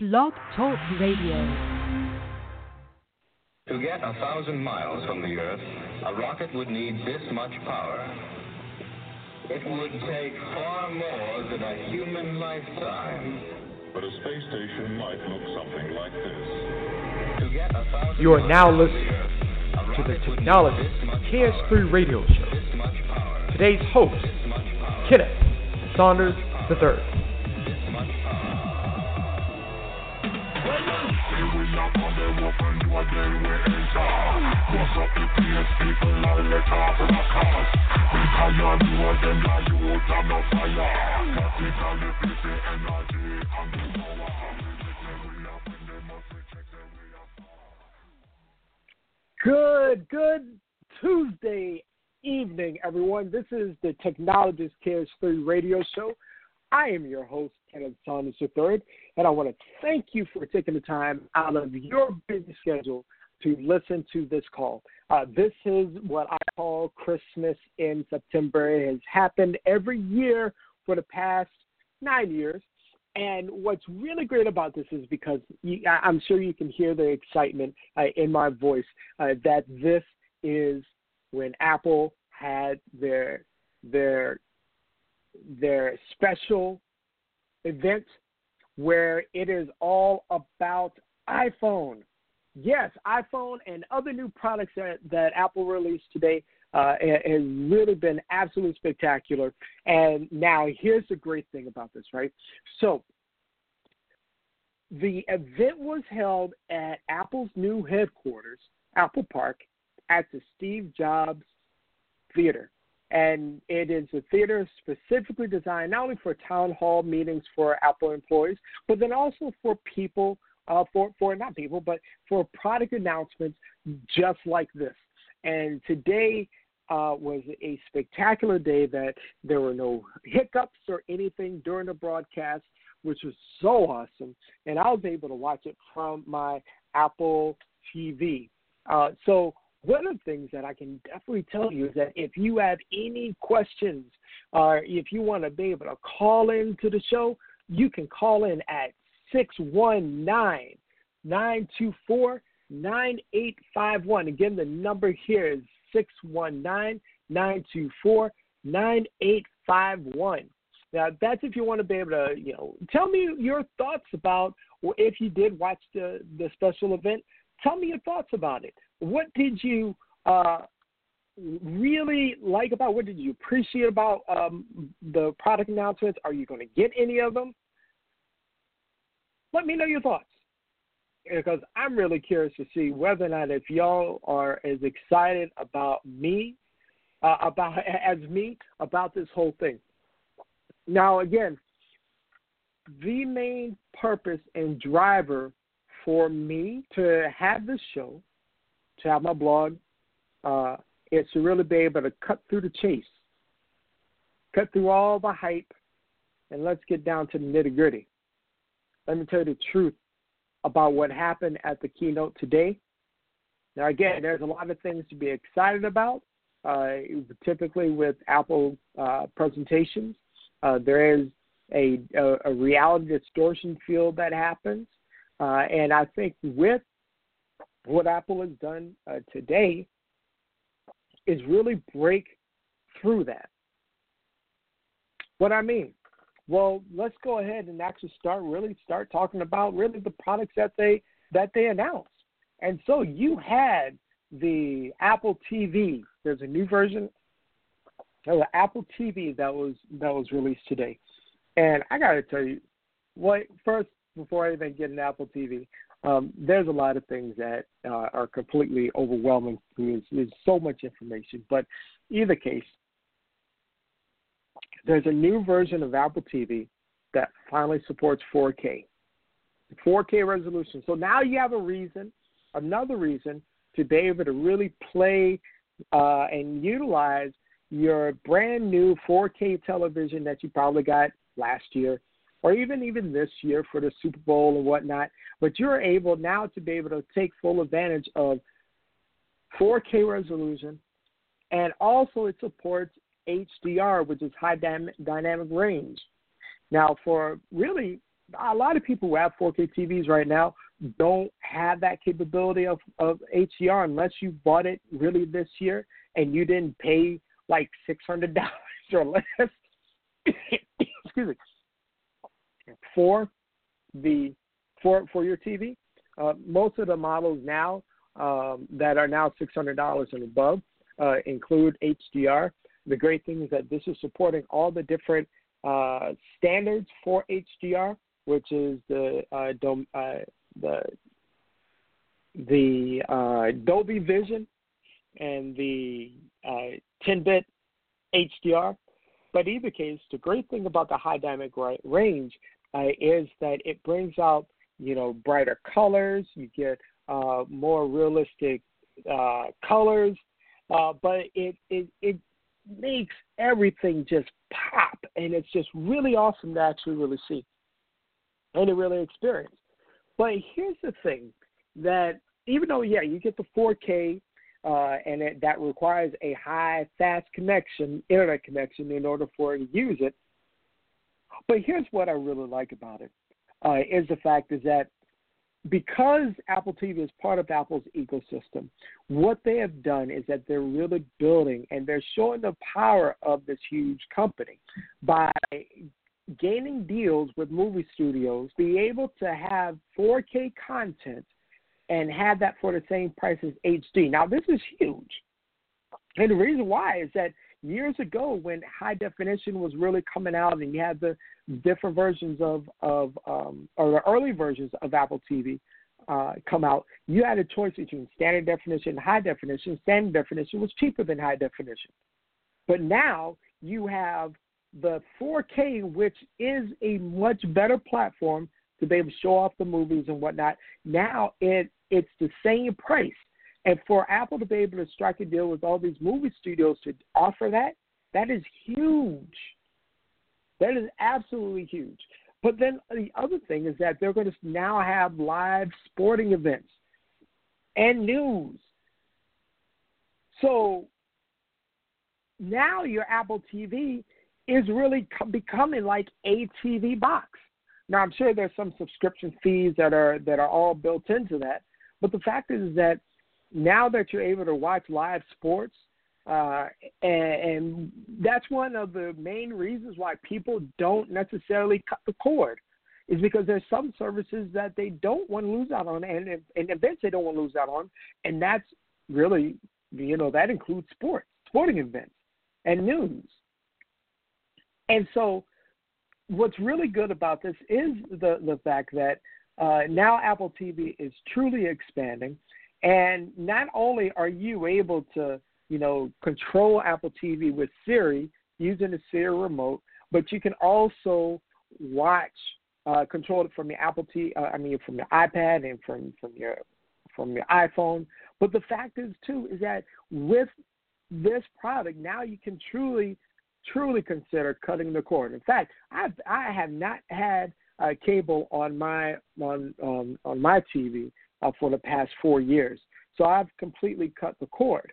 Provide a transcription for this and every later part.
Blog Talk Radio. To get a thousand miles from the Earth, a rocket would need this much power. It would take far more than a human lifetime. But a space station might look something like this. To get a thousand You are now miles from listening Earth, to the rocket would need Technology this much KS3 power. radio show. This much power. Today's host, This much power. Kenneth Saunders III. Good, good Tuesday evening, everyone. This is the Technologist Cares 3 radio show. I am your host, Kenneth Saunders III, and I want to thank you for taking the time out of your busy schedule to listen to this call. Uh, this is what I call Christmas in September. It has happened every year for the past nine years. And what's really great about this is because you, I'm sure you can hear the excitement uh, in my voice uh, that this is when Apple had their their their special event where it is all about iPhone. Yes, iPhone and other new products that, that Apple released today uh, has really been absolutely spectacular. And now here's the great thing about this, right? So the event was held at Apple's new headquarters, Apple Park, at the Steve Jobs Theater. And it is a theater specifically designed not only for town hall meetings for Apple employees, but then also for people, uh, for, for not people, but for product announcements just like this. And today uh, was a spectacular day that there were no hiccups or anything during the broadcast, which was so awesome. And I was able to watch it from my Apple TV. Uh, so one of the things that I can definitely tell you is that if you have any questions or if you want to be able to call in to the show, you can call in at 619 924 9851. Again, the number here is 619 924 9851. Now, that's if you want to be able to, you know, tell me your thoughts about, or if you did watch the, the special event, tell me your thoughts about it. What did you uh, really like about? What did you appreciate about um, the product announcements? Are you going to get any of them? Let me know your thoughts because I'm really curious to see whether or not if y'all are as excited about me uh, about as me about this whole thing. Now, again, the main purpose and driver for me to have this show, to have my blog, uh, to really be able to cut through the chase, cut through all the hype, and let's get down to the nitty gritty. Let me tell you the truth about what happened at the keynote today. Now, again, there's a lot of things to be excited about. Uh, typically, with Apple uh, presentations, uh, there is a, a, a reality distortion field that happens. Uh, and I think with what Apple has done uh, today is really break through that. What I mean? Well, let's go ahead and actually start really start talking about really the products that they that they announced. And so you had the Apple TV. There's a new version of the Apple TV that was that was released today. And I got to tell you, what first before I even get an Apple TV, um, there's a lot of things that uh, are completely overwhelming. There's, there's so much information, but either case, there's a new version of Apple TV that finally supports 4K, 4K resolution. So now you have a reason, another reason to be able to really play uh, and utilize your brand new 4K television that you probably got last year or even even this year for the Super Bowl and whatnot. But you're able now to be able to take full advantage of 4K resolution, and also it supports HDR, which is high dynamic range. Now, for really a lot of people who have 4K TVs right now don't have that capability of, of HDR unless you bought it really this year and you didn't pay like six hundred dollars or less. excuse me. For the for for your TV, uh, most of the models now um, that are now six hundred dollars and above uh, include HDR. The great thing is that this is supporting all the different uh, standards for HDR, which is the uh, dom- uh, the the uh, Dolby Vision and the 10-bit uh, HDR. But either case, the great thing about the high dynamic range uh, is that it brings out you know brighter colors. You get uh, more realistic uh, colors, uh, but it, it it makes everything just pop, and it's just really awesome to actually really see and to really experience. But here's the thing that even though yeah, you get the 4K uh, and it, that requires a high fast connection, internet connection, in order for it to use it. But here's what I really like about it: uh, is the fact is that because Apple TV is part of Apple's ecosystem, what they have done is that they're really building and they're showing the power of this huge company by gaining deals with movie studios, be able to have 4K content and have that for the same price as HD. Now, this is huge. And the reason why is that years ago, when high definition was really coming out and you had the different versions of, of um, or the early versions of Apple TV uh, come out, you had a choice between standard definition and high definition. Standard definition was cheaper than high definition. But now you have the 4K, which is a much better platform to be able to show off the movies and whatnot. Now it it's the same price, and for Apple to be able to strike a deal with all these movie studios to offer that, that is huge. That is absolutely huge. But then the other thing is that they're going to now have live sporting events and news. So now your Apple TV is really becoming like a TV box. Now I'm sure there's some subscription fees that are that are all built into that, but the fact is that now that you're able to watch live sports, uh, and, and that's one of the main reasons why people don't necessarily cut the cord, is because there's some services that they don't want to lose out on, and, and events they don't want to lose out on, and that's really, you know, that includes sports, sporting events, and news. And so, what's really good about this is the the fact that uh, now Apple TV is truly expanding, and not only are you able to you know control Apple TV with Siri using the Siri remote, but you can also watch uh, control it from your Apple TV. Uh, I mean, from your iPad and from from your from your iPhone. But the fact is too is that with this product now you can truly truly consider cutting the cord. In fact, I've, I have not had a cable on my on um, on my TV uh, for the past four years, so I've completely cut the cord.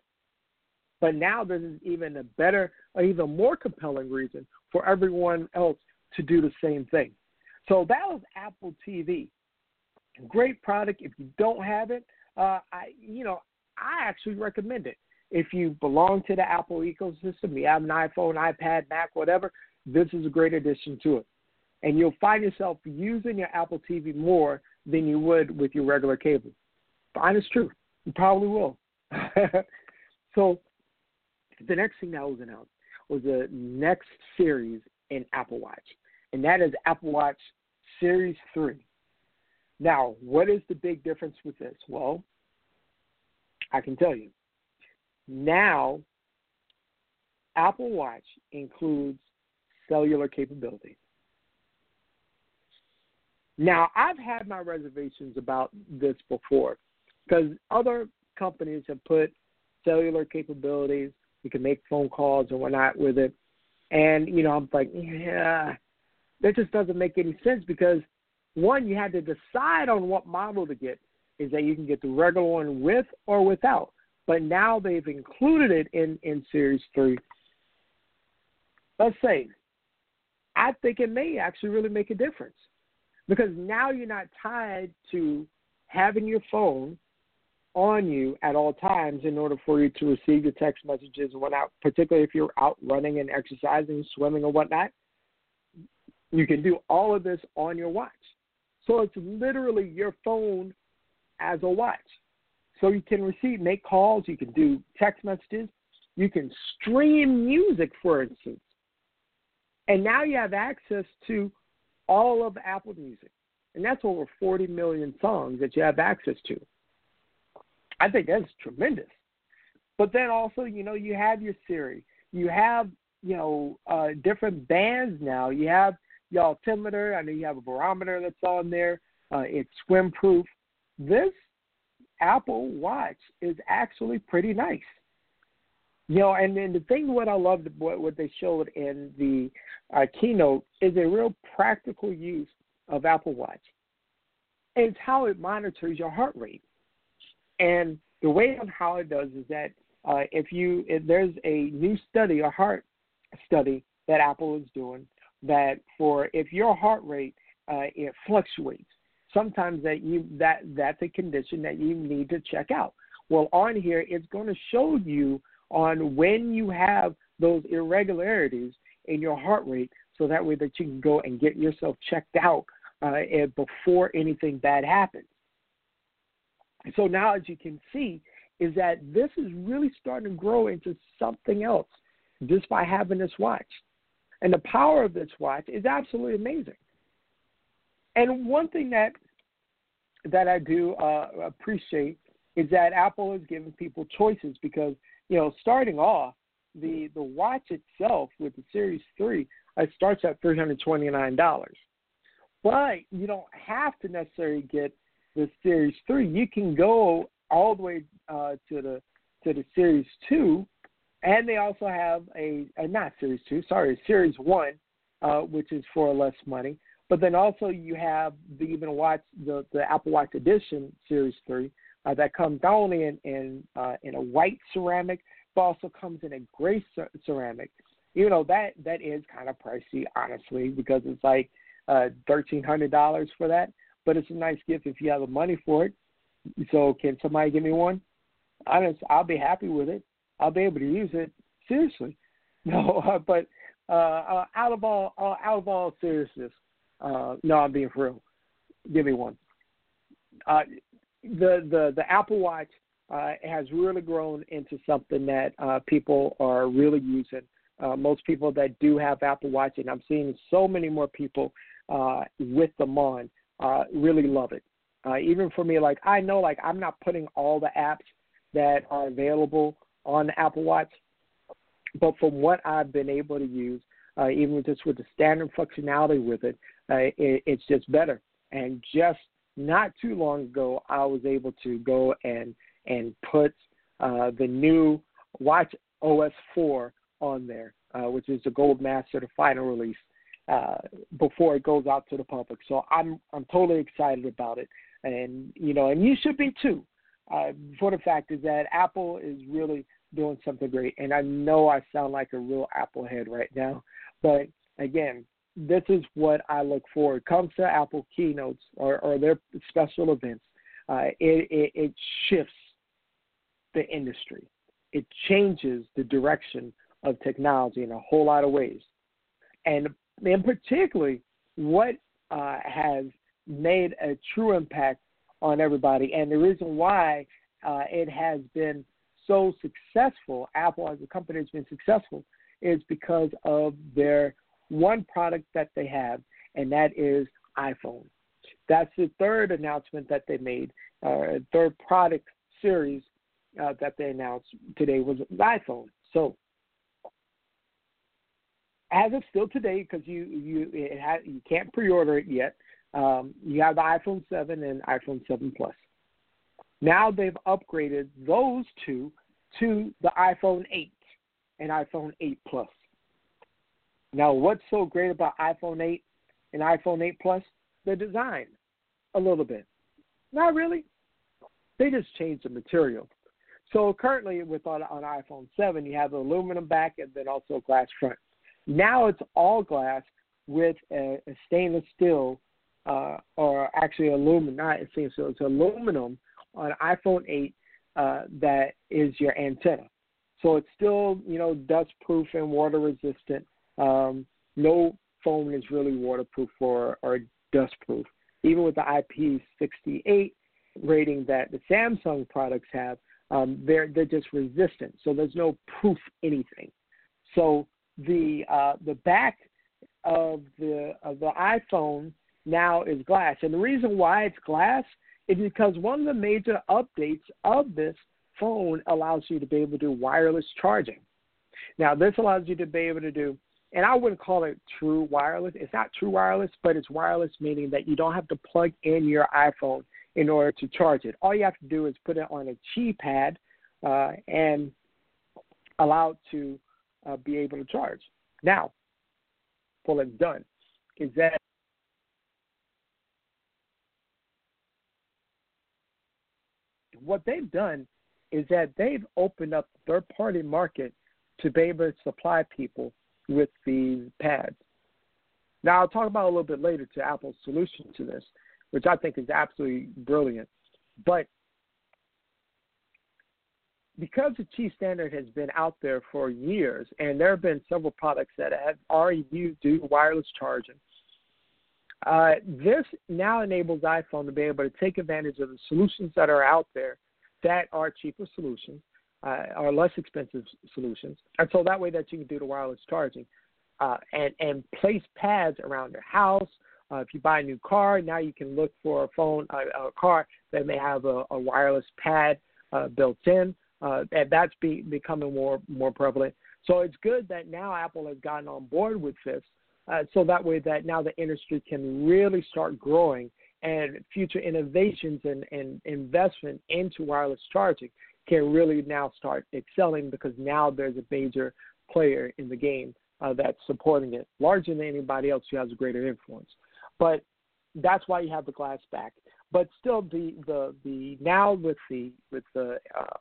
But now this is even a better, even more compelling reason for everyone else to do the same thing. So that was Apple TV. Great product. If you don't have it, uh, I you know I actually recommend it. If you belong to the Apple ecosystem, you have an iPhone, iPad, Mac, whatever, this is a great addition to it. And you'll find yourself using your Apple TV more than you would with your regular cable. Honest truth. You probably will. so the next thing that was announced was the next series in Apple Watch, and that is Apple Watch Series 3. Now, what is the big difference with this? Well, I can tell you. Now, Apple Watch includes cellular capability. Now, I've had my reservations about this before because other companies have put cellular capabilities. You can make phone calls and whatnot with it. And, you know, I'm like, yeah, that just doesn't make any sense because, one, you had to decide on what model to get. Is that you can get the regular one with or without but now they've included it in, in Series 3. Let's say, I think it may actually really make a difference because now you're not tied to having your phone on you at all times in order for you to receive your text messages and whatnot, particularly if you're out running and exercising, swimming or whatnot. You can do all of this on your watch. So it's literally your phone as a watch. So you can receive, make calls, you can do text messages, you can stream music, for instance. And now you have access to all of Apple Music. And that's over 40 million songs that you have access to. I think that's tremendous. But then also, you know, you have your Siri. You have, you know, uh, different bands now. You have your altimeter. I know you have a barometer that's on there. Uh, it's swim proof. This Apple Watch is actually pretty nice. You know, and then the thing what I loved what, what they showed in the uh, keynote is a real practical use of Apple Watch. It's how it monitors your heart rate. And the way on how it does is that uh, if you if there's a new study, a heart study that Apple is doing, that for if your heart rate uh, it fluctuates, sometimes that you that that's a condition that you need to check out. Well, on here it's going to show you on when you have those irregularities in your heart rate, so that way that you can go and get yourself checked out uh, before anything bad happens. So now, as you can see, is that this is really starting to grow into something else just by having this watch. And the power of this watch is absolutely amazing. And one thing that that I do uh, appreciate is that Apple is giving people choices because you know starting off the the watch itself with the Series Three it starts at three hundred twenty nine dollars, but you don't have to necessarily get the Series Three. You can go all the way uh, to the to the Series Two, and they also have a, a not Series Two, sorry, Series One, uh, which is for less money. But then also you have the even watch the the Apple Watch Edition Series Three uh, that comes only in in uh, in a white ceramic, also comes in a gray ceramic. You know that that is kind of pricey, honestly, because it's like uh, thirteen hundred dollars for that but it's a nice gift if you have the money for it. So can somebody give me one? Honest, I'll be happy with it. I'll be able to use it. Seriously, no. Uh, but uh, uh, out of all uh, out of all seriousness, uh, no, I'm being for real. Give me one. Uh, the the the Apple Watch uh, has really grown into something that uh, people are really using. Uh, most people that do have Apple Watch, and I'm seeing so many more people uh, with them on uh, really love it. Uh, even for me, like I know, like I'm not putting all the apps that are available on the Apple Watch, but from what I've been able to use, uh, even just with the standard functionality with it, uh, it, it's just better. And just not too long ago, I was able to go and and put uh, the new Watch OS 4 on there, uh, which is the Gold Master, the final release uh, before it goes out to the public. So I'm I'm totally excited about it, and you know, and you should be too. Uh, for the fact is that Apple is really doing something great, and I know I sound like a real Apple head right now, but again, this is what I look for. It comes to Apple keynotes or, or their special events. Uh, it, it, it shifts the industry. It changes the direction of technology in a whole lot of ways. And and particularly what uh, has made a true impact on everybody. And the reason why uh, it has been so successful, Apple as a company has been successful, is because of their one product that they have, and that is iPhone. That's the third announcement that they made, uh, third product series uh, that they announced today was iPhone. So as of still today, because you you it ha, you can't pre-order it yet. Um, you have the iPhone 7 and iPhone 7 Plus. Now they've upgraded those two to the iPhone 8 and iPhone 8 Plus. Now, what's so great about iPhone 8 and iPhone 8 Plus? The design, a little bit. Not really. They just changed the material. So currently, with on, on iPhone 7, you have the aluminum back and then also glass front. Now it's all glass with a, a stainless steel uh, or actually aluminum, not seems so it's aluminum on iPhone 8 uh, that is your antenna. So it's still, you know, dust proof and water resistant. Um, no phone is really waterproof or, or dust proof. Even with the IP68 rating that the Samsung products have, um, they're they're just resistant. So there's no proof anything. So the uh, the back of the of the iPhone now is glass, and the reason why it's glass is because one of the major updates of this phone allows you to be able to do wireless charging. Now, this allows you to be able to do, and I wouldn't call it true wireless. It's not true wireless, but it's wireless meaning that you don't have to plug in your iPhone in order to charge it. All you have to do is put it on a Qi pad uh, and allow it to uh, be able to charge. Now, what it's done is that what they've done is that they've opened up third party market to be able to supply people with these pads. Now I'll talk about a little bit later to Apple's solution to this, which I think is absolutely brilliant. But because the Qi standard has been out there for years, and there have been several products that have already used wireless charging, uh, this now enables iPhone to be able to take advantage of the solutions that are out there that are cheaper solutions, uh, are less expensive solutions, and so that way that you can do the wireless charging, uh, and and place pads around your house. Uh, if you buy a new car, now you can look for a phone, a, a car that may have a, a wireless pad uh, built in. Uh, and that's be, becoming more more prevalent. So it's good that now Apple has gotten on board with this, uh, so that way that now the industry can really start growing and future innovations and, and investment into wireless charging can really now start excelling because now there's a major player in the game uh, that's supporting it, larger than anybody else who has a greater influence. But that's why you have the glass back. But still, the the the now with the with the uh,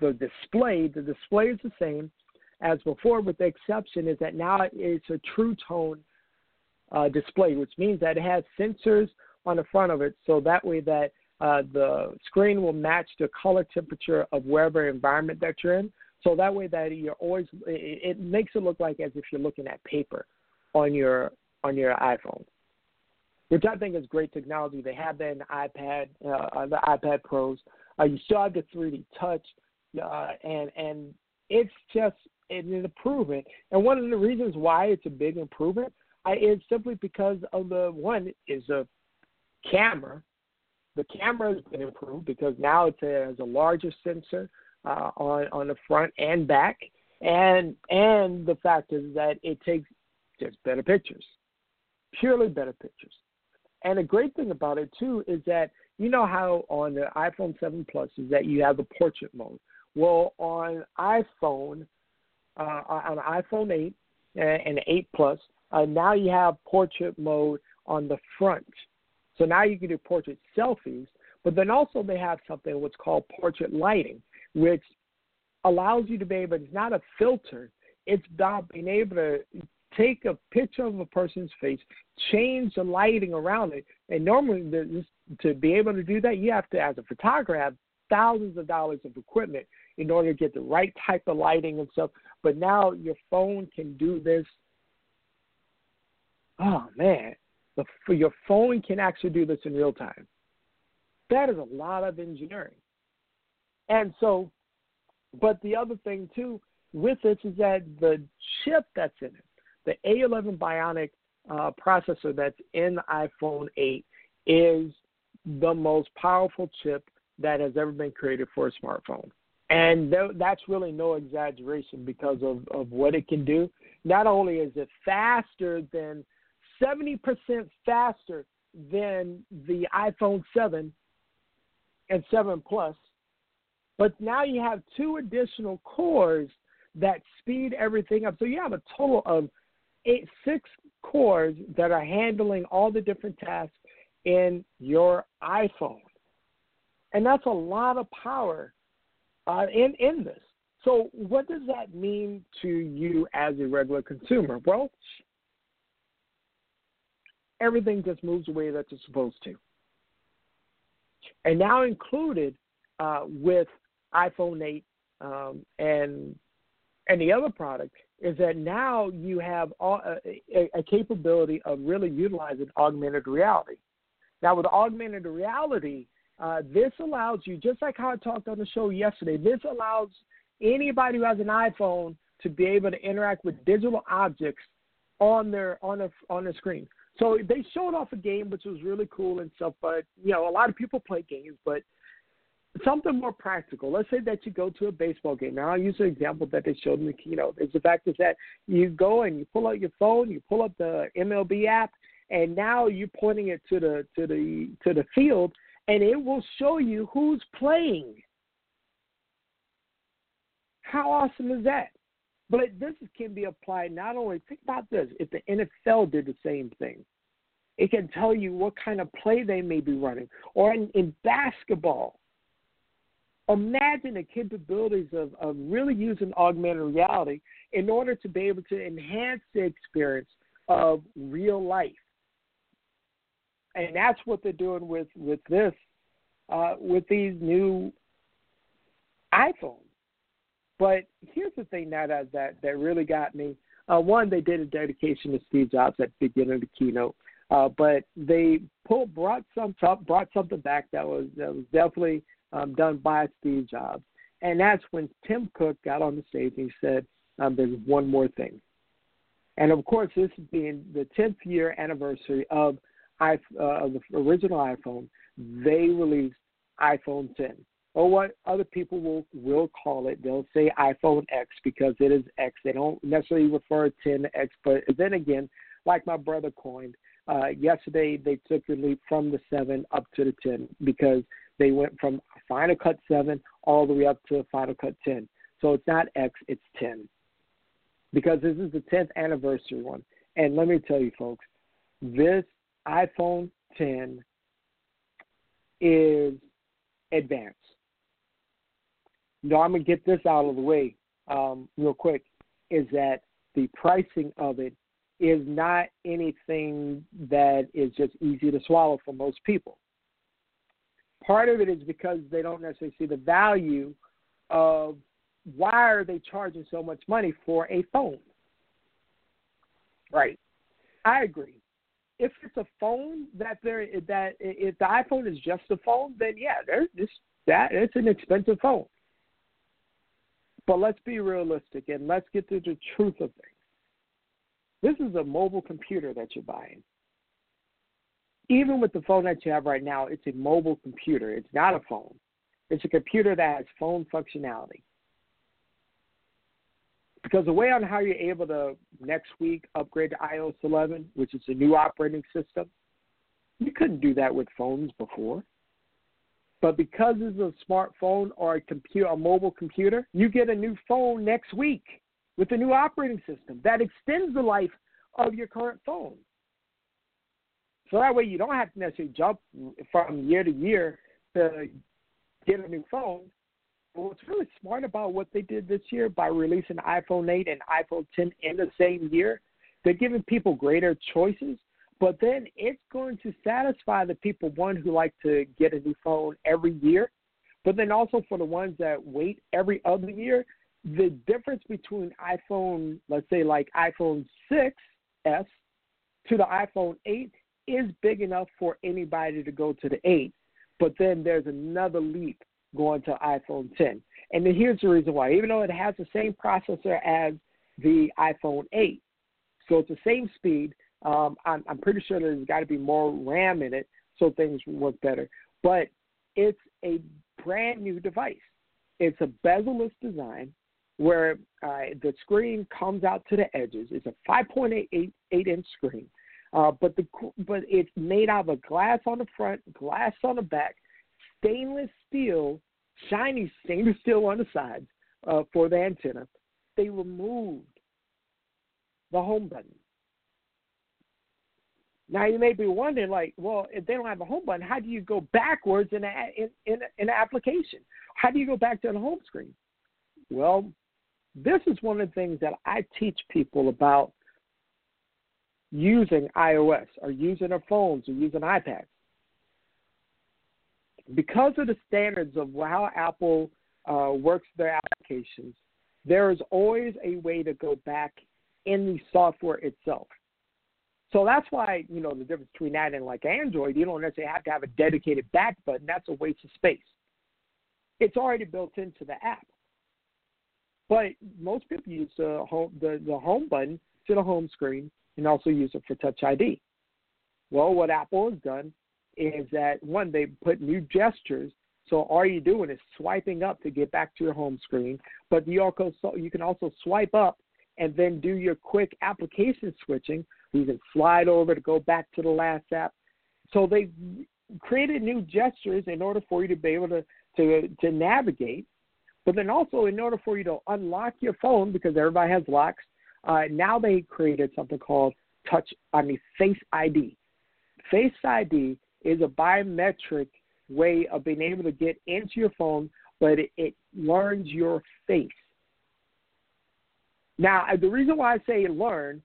the display, the display is the same as before, with the exception is that now it's a true tone uh, display, which means that it has sensors on the front of it, so that way that uh, the screen will match the color temperature of wherever environment that you're in. So that way that you're always it, it makes it look like as if you're looking at paper on your on your iPhone, which I think is great technology. They have that in the iPad, uh, the iPad Pros. Uh, you still have the 3D touch, uh, and and it's just an improvement. And one of the reasons why it's a big improvement is simply because of the one is a camera. The camera has been improved because now it has a larger sensor uh, on on the front and back, and and the fact is that it takes just better pictures, purely better pictures. And the great thing about it too is that you know how on the iPhone 7 Plus is that you have the portrait mode. Well, on iPhone, uh, on iPhone 8 and 8 Plus, uh, now you have portrait mode on the front. So now you can do portrait selfies, but then also they have something what's called portrait lighting, which allows you to be able, it's not a filter, it's about being able to take a picture of a person's face, change the lighting around it. And normally, to be able to do that, you have to, as a photographer, have thousands of dollars of equipment in order to get the right type of lighting and stuff. But now your phone can do this. Oh man, the, your phone can actually do this in real time. That is a lot of engineering. And so, but the other thing too with this is that the chip that's in it, the A11 Bionic uh, processor that's in the iPhone 8, is the most powerful chip that has ever been created for a smartphone. And th- that's really no exaggeration because of, of what it can do. Not only is it faster than 70% faster than the iPhone 7 and 7 Plus. But now you have two additional cores that speed everything up. So you have a total of eight, six cores that are handling all the different tasks in your iPhone. And that's a lot of power uh, in, in this. So, what does that mean to you as a regular consumer? Well, everything just moves the way that it's supposed to. And now included uh, with iPhone 8 um, and and the other product is that now you have all, uh, a, a capability of really utilizing augmented reality. Now, with augmented reality, uh, this allows you, just like how I talked on the show yesterday, this allows anybody who has an iPhone to be able to interact with digital objects on their on a on the screen. So they showed off a game which was really cool and stuff, but you know a lot of people play games, but something more practical. Let's say that you go to a baseball game. Now I'll use an example that they showed in the keynote. Is the fact is that you go and you pull out your phone, you pull up the MLB app, and now you're pointing it to the to the to the field, and it will show you who's playing. How awesome is that? But this can be applied not only, think about this, if the NFL did the same thing, it can tell you what kind of play they may be running. Or in, in basketball, imagine the capabilities of, of really using augmented reality in order to be able to enhance the experience of real life. And that's what they're doing with, with this, uh, with these new iPhones. But here's the thing that uh, that that really got me. Uh, one, they did a dedication to Steve Jobs at the beginning of the keynote, uh, but they pulled brought some brought something back that was that was definitely um, done by Steve Jobs, and that's when Tim Cook got on the stage and he said, um, "There's one more thing," and of course, this being the 10th year anniversary of, I, uh, of the original iPhone, they released iPhone 10 or what other people will will call it. They'll say iPhone X because it is X. They don't necessarily refer to 10 to X, but then again, like my brother coined, uh, yesterday they took the leap from the 7 up to the 10 because they went from Final Cut 7 all the way up to Final Cut 10. So it's not X, it's 10. Because this is the 10th anniversary one. And let me tell you, folks, this iPhone 10 is advanced. Now, I'm gonna get this out of the way um, real quick. Is that the pricing of it is not anything that is just easy to swallow for most people. Part of it is because they don't necessarily see the value of why are they charging so much money for a phone. Right. I agree. If it's a phone that there that if the iPhone is just a phone, then yeah, there's this that it's an expensive phone. But let's be realistic and let's get to the truth of things. This is a mobile computer that you're buying. Even with the phone that you have right now, it's a mobile computer. It's not a phone. It's a computer that has phone functionality. Because the way on how you're able to next week upgrade to iOS 11, which is a new operating system, you couldn't do that with phones before. But because it's a smartphone or a computer, a mobile computer, you get a new phone next week with a new operating system that extends the life of your current phone. So that way you don't have to necessarily jump from year to year to get a new phone. But what's really smart about what they did this year by releasing iPhone 8 and iPhone 10 in the same year, they're giving people greater choices but then it's going to satisfy the people, one, who like to get a new phone every year, but then also for the ones that wait every other year, the difference between iPhone, let's say like iPhone 6S to the iPhone 8 is big enough for anybody to go to the 8. But then there's another leap going to iPhone 10. And then here's the reason why. Even though it has the same processor as the iPhone 8, so it's the same speed, um, I'm, I'm pretty sure there's got to be more RAM in it so things work better. But it's a brand new device. It's a bezel-less design where uh, the screen comes out to the edges. It's a 5.88 inch screen, uh, but the but it's made out of glass on the front, glass on the back, stainless steel, shiny stainless steel on the sides uh, for the antenna. They removed the home button. Now you may be wondering, like, well, if they don't have a home button, how do you go backwards in a, in in, in an application? How do you go back to the home screen? Well, this is one of the things that I teach people about using iOS or using their phones or using iPads. Because of the standards of how Apple uh, works their applications, there is always a way to go back in the software itself. So that's why, you know, the difference between that and like Android, you don't necessarily have to have a dedicated back button. That's a waste of space. It's already built into the app. But most people use the home the, the home button to the home screen and also use it for touch ID. Well, what Apple has done is that one, they put new gestures. So all you're doing is swiping up to get back to your home screen, but you also you can also swipe up and then do your quick application switching. You can slide over to go back to the last app. So they created new gestures in order for you to be able to to, to navigate. But then also in order for you to unlock your phone because everybody has locks, uh, now they created something called touch. I mean Face ID. Face ID is a biometric way of being able to get into your phone, but it, it learns your face. Now, the reason why I say learn,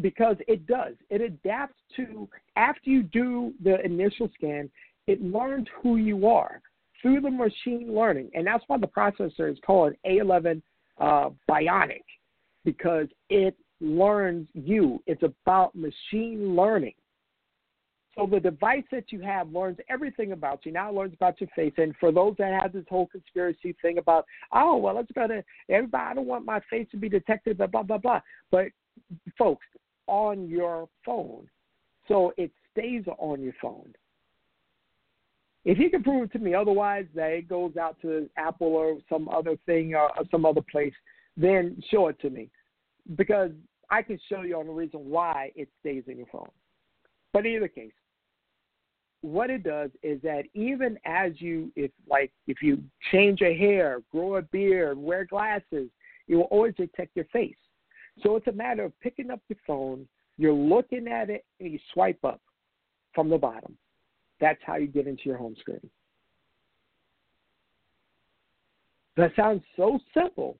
because it does. It adapts to, after you do the initial scan, it learns who you are through the machine learning. And that's why the processor is called A11 uh, Bionic, because it learns you. It's about machine learning. So the device that you have learns everything about you. Now it learns about your face. And for those that have this whole conspiracy thing about, oh well, it's gonna everybody. I don't want my face to be detected. Blah blah blah blah. But folks, on your phone, so it stays on your phone. If you can prove it to me otherwise, that it goes out to Apple or some other thing or, or some other place, then show it to me, because I can show you on the reason why it stays in your phone. But in either case, what it does is that even as you if like if you change your hair, grow a beard, wear glasses, it will always detect your face. So it's a matter of picking up your phone, you're looking at it, and you swipe up from the bottom. That's how you get into your home screen. That sounds so simple,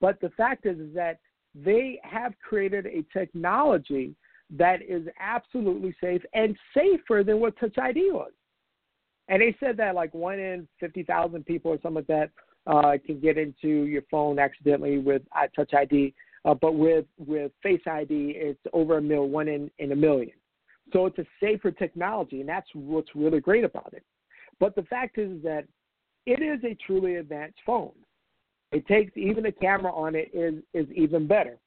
but the fact is, is that they have created a technology that is absolutely safe and safer than what Touch ID was. And they said that like one in 50,000 people or something like that uh, can get into your phone accidentally with uh, Touch ID. Uh, but with, with Face ID, it's over a mil, one in, in a million. So it's a safer technology, and that's what's really great about it. But the fact is that it is a truly advanced phone. It takes even the camera on it is is even better.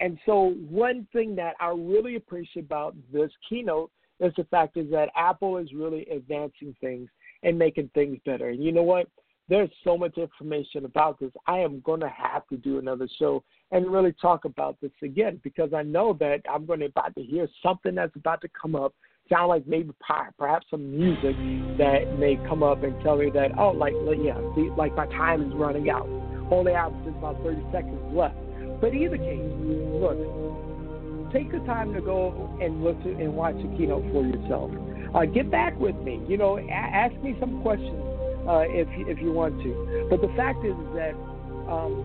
And so, one thing that I really appreciate about this keynote is the fact is that Apple is really advancing things and making things better. And you know what? There's so much information about this. I am going to have to do another show and really talk about this again because I know that I'm going to about to hear something that's about to come up. Sound like maybe perhaps some music that may come up and tell me that oh like yeah see, like my time is running out. Only have just about 30 seconds left. But either case, look, take the time to go and listen and watch the keynote for yourself. Uh, get back with me. You know, a- ask me some questions uh, if if you want to. But the fact is, that um,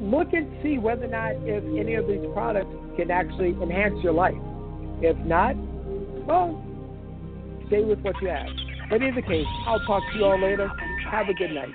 look and see whether or not if any of these products can actually enhance your life. If not, well, stay with what you have. But in the case, I'll talk to you all later. Have a good night.